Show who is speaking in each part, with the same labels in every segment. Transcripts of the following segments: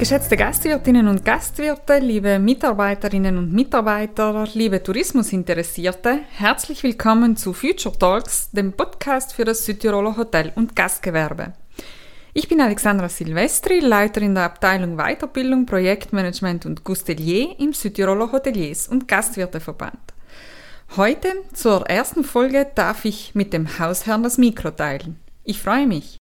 Speaker 1: Geschätzte Gastwirtinnen und Gastwirte, liebe Mitarbeiterinnen und Mitarbeiter, liebe Tourismusinteressierte, herzlich willkommen zu Future Talks, dem Podcast für das Südtiroler Hotel- und Gastgewerbe. Ich bin Alexandra Silvestri, Leiterin der Abteilung Weiterbildung, Projektmanagement und Gustelier im Südtiroler Hoteliers- und Gastwirteverband. Heute zur ersten Folge darf ich mit dem Hausherrn das Mikro teilen. Ich freue mich.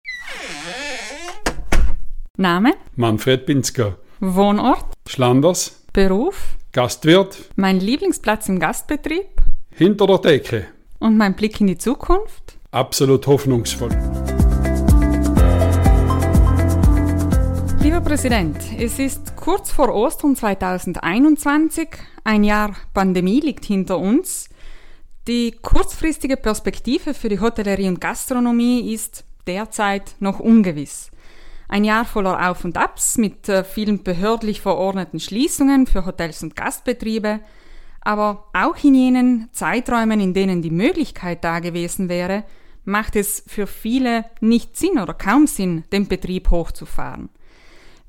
Speaker 1: Name?
Speaker 2: Manfred Binzker.
Speaker 1: Wohnort?
Speaker 2: Schlanders.
Speaker 1: Beruf?
Speaker 2: Gastwirt.
Speaker 1: Mein Lieblingsplatz im Gastbetrieb?
Speaker 2: Hinter der Decke.
Speaker 1: Und mein Blick in die Zukunft?
Speaker 2: Absolut hoffnungsvoll.
Speaker 1: Lieber Präsident, es ist kurz vor Ostern 2021. Ein Jahr Pandemie liegt hinter uns. Die kurzfristige Perspektive für die Hotellerie und Gastronomie ist derzeit noch ungewiss. Ein Jahr voller Auf und Abs mit äh, vielen behördlich verordneten Schließungen für Hotels und Gastbetriebe, aber auch in jenen Zeiträumen, in denen die Möglichkeit da gewesen wäre, macht es für viele nicht Sinn oder kaum Sinn, den Betrieb hochzufahren.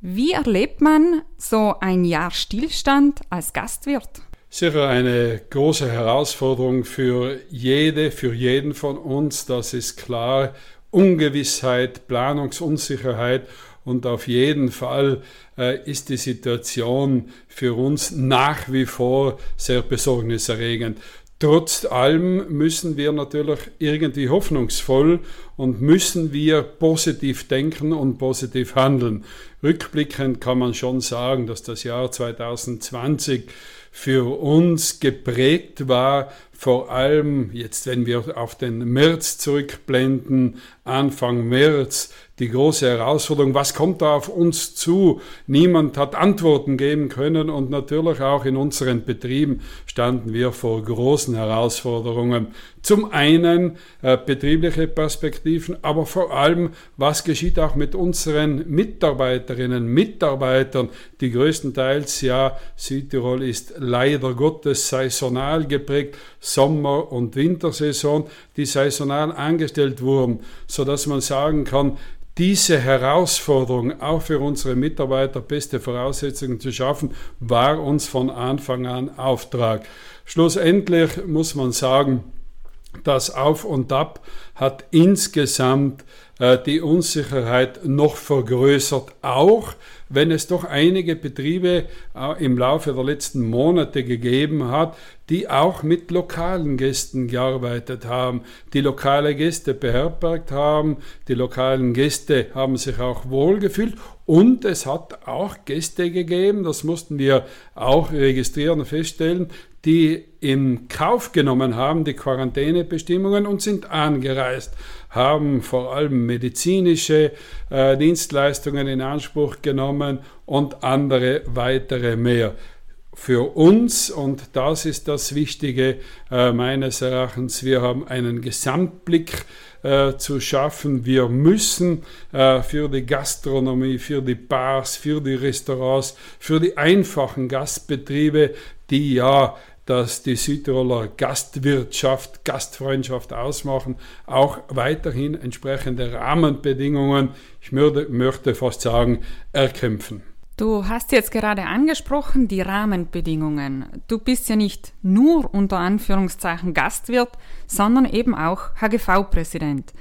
Speaker 1: Wie erlebt man so ein Jahr Stillstand als Gastwirt?
Speaker 2: Sicher eine große Herausforderung für jede, für jeden von uns, das ist klar. Ungewissheit, Planungsunsicherheit und auf jeden Fall äh, ist die Situation für uns nach wie vor sehr besorgniserregend. Trotz allem müssen wir natürlich irgendwie hoffnungsvoll und müssen wir positiv denken und positiv handeln. Rückblickend kann man schon sagen, dass das Jahr 2020 für uns geprägt war vor allem jetzt, wenn wir auf den März zurückblenden, Anfang März, die große Herausforderung, was kommt da auf uns zu? Niemand hat Antworten geben können und natürlich auch in unseren Betrieben standen wir vor großen Herausforderungen. Zum einen äh, betriebliche Perspektiven, aber vor allem, was geschieht auch mit unseren Mitarbeiterinnen, Mitarbeitern, die größtenteils ja Südtirol ist leider Gottes saisonal geprägt, Sommer- und Wintersaison, die saisonal angestellt wurden, so dass man sagen kann, diese Herausforderung auch für unsere Mitarbeiter beste Voraussetzungen zu schaffen, war uns von Anfang an Auftrag. Schlussendlich muss man sagen, das Auf und Ab hat insgesamt äh, die Unsicherheit noch vergrößert, auch wenn es doch einige Betriebe äh, im Laufe der letzten Monate gegeben hat, die auch mit lokalen Gästen gearbeitet haben, die lokale Gäste beherbergt haben, die lokalen Gäste haben sich auch wohlgefühlt. Und es hat auch Gäste gegeben, das mussten wir auch registrieren und feststellen, die in Kauf genommen haben, die Quarantänebestimmungen und sind angereist, haben vor allem medizinische äh, Dienstleistungen in Anspruch genommen und andere weitere mehr. Für uns, und das ist das Wichtige äh, meines Erachtens, wir haben einen Gesamtblick äh, zu schaffen. Wir müssen äh, für die Gastronomie, für die Bars, für die Restaurants, für die einfachen Gastbetriebe, die ja dass die Südtiroler Gastwirtschaft, Gastfreundschaft ausmachen, auch weiterhin entsprechende Rahmenbedingungen, ich möchte, fast sagen, erkämpfen.
Speaker 1: Du hast jetzt gerade angesprochen, die Rahmenbedingungen. Du bist ja nicht nur unter Anführungszeichen Gastwirt, sondern eben auch HGV-Präsident.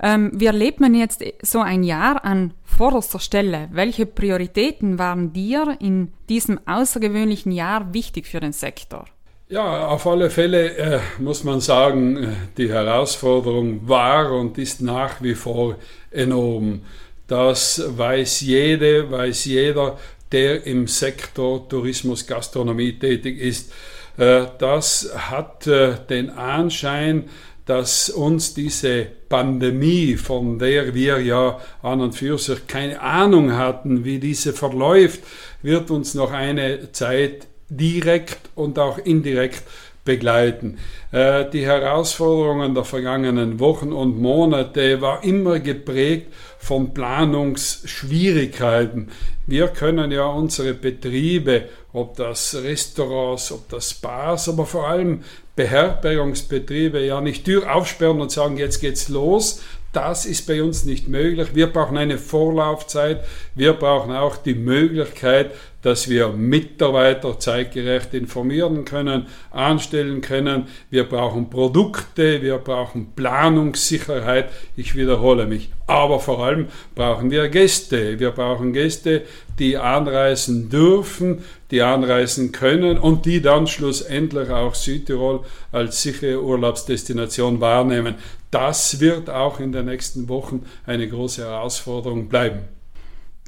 Speaker 1: Ähm, wie erlebt man jetzt so ein Jahr an vorderster Stelle? Welche Prioritäten waren dir in diesem außergewöhnlichen Jahr wichtig für den Sektor?
Speaker 2: Ja, auf alle Fälle äh, muss man sagen, äh, die Herausforderung war und ist nach wie vor enorm. Das weiß jede, weiß jeder, der im Sektor Tourismus, Gastronomie tätig ist. Äh, das hat äh, den Anschein, dass uns diese Pandemie, von der wir ja an und für sich keine Ahnung hatten, wie diese verläuft, wird uns noch eine Zeit direkt und auch indirekt begleiten. Äh, die Herausforderungen der vergangenen Wochen und Monate war immer geprägt von Planungsschwierigkeiten. Wir können ja unsere Betriebe, ob das Restaurants, ob das Bars, aber vor allem Beherbergungsbetriebe ja nicht Tür aufsperren und sagen, jetzt geht's los. Das ist bei uns nicht möglich. Wir brauchen eine Vorlaufzeit. Wir brauchen auch die Möglichkeit, dass wir Mitarbeiter zeitgerecht informieren können, anstellen können. Wir brauchen Produkte, wir brauchen Planungssicherheit. Ich wiederhole mich. Aber vor allem brauchen wir Gäste. Wir brauchen Gäste, die anreisen dürfen, die anreisen können und die dann schlussendlich auch Südtirol als sichere Urlaubsdestination wahrnehmen. Das wird auch in den nächsten Wochen eine große Herausforderung bleiben.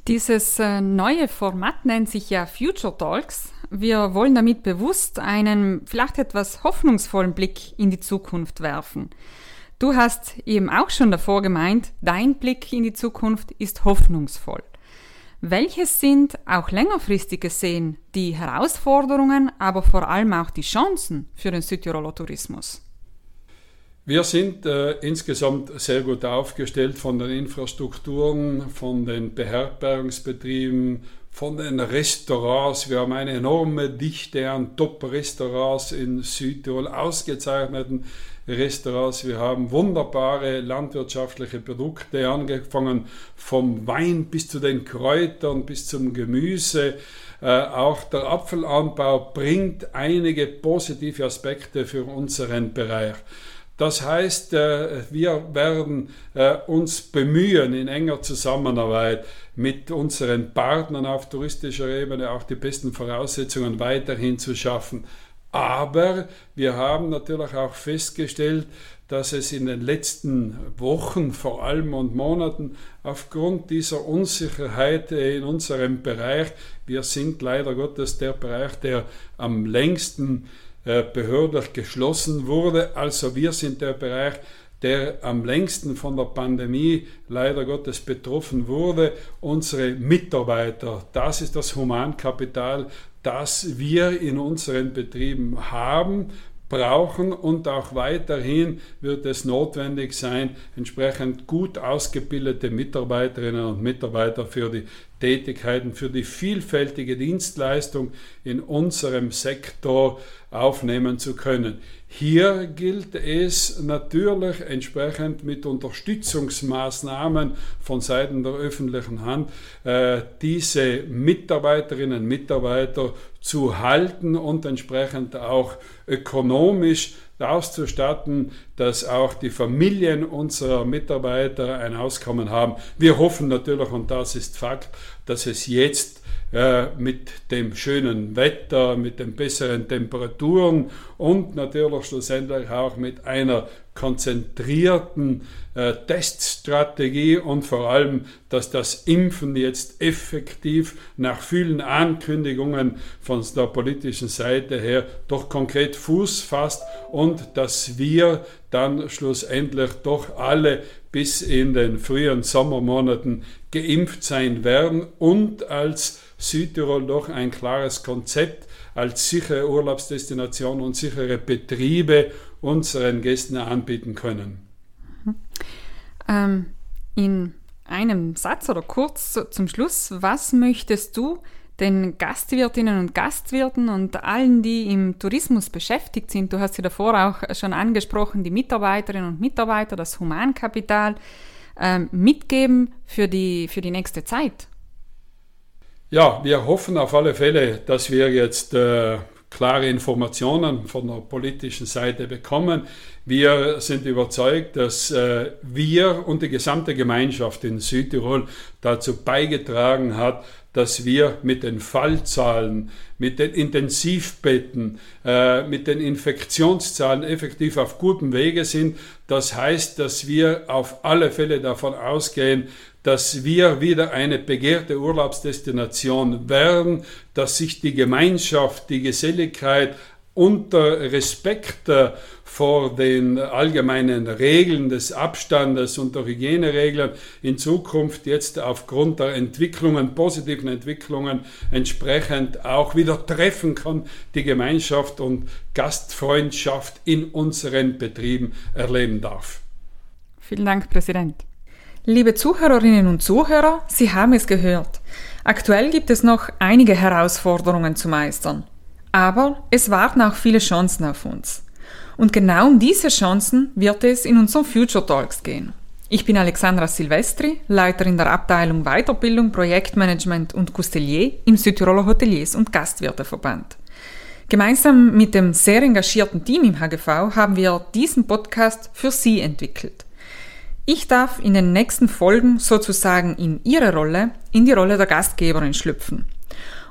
Speaker 1: Dieses äh, neue Format nennt sich ja Future Talks. Wir wollen damit bewusst einen vielleicht etwas hoffnungsvollen Blick in die Zukunft werfen. Du hast eben auch schon davor gemeint, dein Blick in die Zukunft ist hoffnungsvoll. Welches sind auch längerfristig gesehen die Herausforderungen, aber vor allem auch die Chancen für den Südtiroler Tourismus?
Speaker 2: Wir sind äh, insgesamt sehr gut aufgestellt von den Infrastrukturen, von den Beherbergungsbetrieben, von den Restaurants. Wir haben eine enorme Dichte an Top-Restaurants in Südtirol, ausgezeichneten Restaurants. Wir haben wunderbare landwirtschaftliche Produkte, angefangen vom Wein bis zu den Kräutern, bis zum Gemüse. Äh, auch der Apfelanbau bringt einige positive Aspekte für unseren Bereich. Das heißt, äh, wir werden äh, uns bemühen, in enger Zusammenarbeit mit unseren Partnern auf touristischer Ebene auch die besten Voraussetzungen weiterhin zu schaffen. Aber wir haben natürlich auch festgestellt, dass es in den letzten Wochen vor allem und Monaten aufgrund dieser Unsicherheit in unserem Bereich, wir sind leider Gottes der Bereich, der am längsten behördlich geschlossen wurde. Also wir sind der Bereich, der am längsten von der Pandemie leider Gottes betroffen wurde. Unsere Mitarbeiter, das ist das Humankapital, das wir in unseren Betrieben haben brauchen und auch weiterhin wird es notwendig sein, entsprechend gut ausgebildete Mitarbeiterinnen und Mitarbeiter für die Tätigkeiten, für die vielfältige Dienstleistung in unserem Sektor aufnehmen zu können. Hier gilt es natürlich entsprechend mit Unterstützungsmaßnahmen von Seiten der öffentlichen Hand, äh, diese Mitarbeiterinnen und Mitarbeiter zu halten und entsprechend auch ökonomisch auszustatten, dass auch die Familien unserer Mitarbeiter ein Auskommen haben. Wir hoffen natürlich, und das ist Fakt, dass es jetzt äh, mit dem schönen Wetter, mit den besseren Temperaturen und natürlich schlussendlich auch mit einer konzentrierten äh, Teststrategie und vor allem, dass das Impfen jetzt effektiv nach vielen Ankündigungen von der politischen Seite her doch konkret Fuß fasst und dass wir dann schlussendlich doch alle bis in den frühen Sommermonaten geimpft sein werden und als Südtirol doch ein klares Konzept als sichere Urlaubsdestination und sichere Betriebe unseren Gästen anbieten können.
Speaker 1: Ähm, in einem Satz oder kurz zum Schluss, was möchtest du den Gastwirtinnen und Gastwirten und allen, die im Tourismus beschäftigt sind, du hast sie davor auch schon angesprochen, die Mitarbeiterinnen und Mitarbeiter, das Humankapital, ähm, mitgeben für die, für die nächste Zeit?
Speaker 2: Ja, wir hoffen auf alle Fälle, dass wir jetzt äh, klare Informationen von der politischen Seite bekommen. Wir sind überzeugt, dass äh, wir und die gesamte Gemeinschaft in Südtirol dazu beigetragen hat, dass wir mit den Fallzahlen, mit den Intensivbetten, äh, mit den Infektionszahlen effektiv auf gutem Wege sind. Das heißt, dass wir auf alle Fälle davon ausgehen, dass wir wieder eine begehrte Urlaubsdestination werden, dass sich die Gemeinschaft, die Geselligkeit unter Respekt äh, vor den allgemeinen Regeln des Abstandes und der Hygieneregeln in Zukunft jetzt aufgrund der Entwicklungen, positiven Entwicklungen entsprechend auch wieder treffen kann, die Gemeinschaft und Gastfreundschaft in unseren Betrieben erleben darf.
Speaker 1: Vielen Dank, Präsident. Liebe Zuhörerinnen und Zuhörer, Sie haben es gehört. Aktuell gibt es noch einige Herausforderungen zu meistern. Aber es warten auch viele Chancen auf uns. Und genau um diese Chancen wird es in unseren Future Talks gehen. Ich bin Alexandra Silvestri, Leiterin der Abteilung Weiterbildung, Projektmanagement und Coutelier im Südtiroler Hoteliers- und Gastwirteverband. Gemeinsam mit dem sehr engagierten Team im HGV haben wir diesen Podcast für Sie entwickelt. Ich darf in den nächsten Folgen sozusagen in Ihre Rolle, in die Rolle der Gastgeberin schlüpfen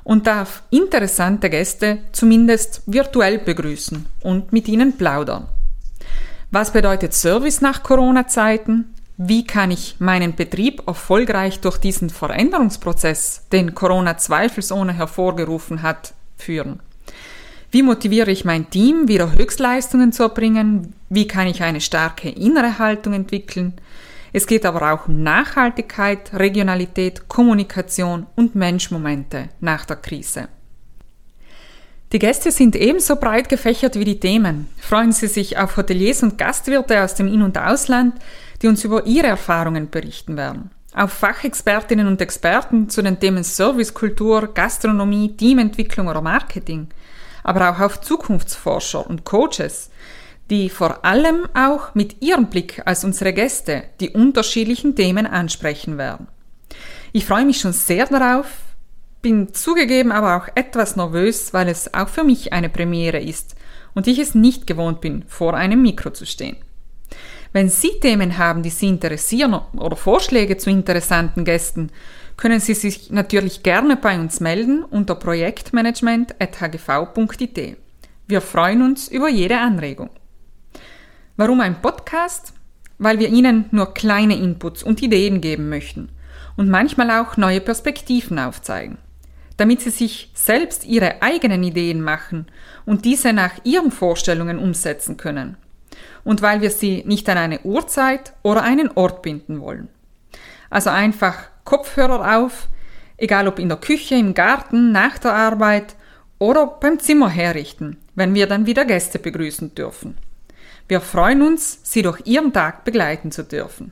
Speaker 1: und darf interessante Gäste zumindest virtuell begrüßen und mit ihnen plaudern. Was bedeutet Service nach Corona-Zeiten? Wie kann ich meinen Betrieb erfolgreich durch diesen Veränderungsprozess, den Corona zweifelsohne hervorgerufen hat, führen? Wie motiviere ich mein Team, wieder Höchstleistungen zu erbringen? Wie kann ich eine starke innere Haltung entwickeln? Es geht aber auch um Nachhaltigkeit, Regionalität, Kommunikation und Menschmomente nach der Krise. Die Gäste sind ebenso breit gefächert wie die Themen. Freuen Sie sich auf Hoteliers und Gastwirte aus dem In- und Ausland, die uns über ihre Erfahrungen berichten werden. Auf Fachexpertinnen und Experten zu den Themen Servicekultur, Gastronomie, Teamentwicklung oder Marketing. Aber auch auf Zukunftsforscher und Coaches, die vor allem auch mit ihrem Blick als unsere Gäste die unterschiedlichen Themen ansprechen werden. Ich freue mich schon sehr darauf, bin zugegeben aber auch etwas nervös, weil es auch für mich eine Premiere ist und ich es nicht gewohnt bin, vor einem Mikro zu stehen. Wenn Sie Themen haben, die Sie interessieren oder Vorschläge zu interessanten Gästen, können Sie sich natürlich gerne bei uns melden unter projektmanagement.hgv.it. Wir freuen uns über jede Anregung. Warum ein Podcast? Weil wir Ihnen nur kleine Inputs und Ideen geben möchten und manchmal auch neue Perspektiven aufzeigen, damit Sie sich selbst Ihre eigenen Ideen machen und diese nach Ihren Vorstellungen umsetzen können. Und weil wir Sie nicht an eine Uhrzeit oder einen Ort binden wollen. Also einfach Kopfhörer auf, egal ob in der Küche, im Garten, nach der Arbeit oder beim Zimmer herrichten, wenn wir dann wieder Gäste begrüßen dürfen. Wir freuen uns, Sie durch Ihren Tag begleiten zu dürfen.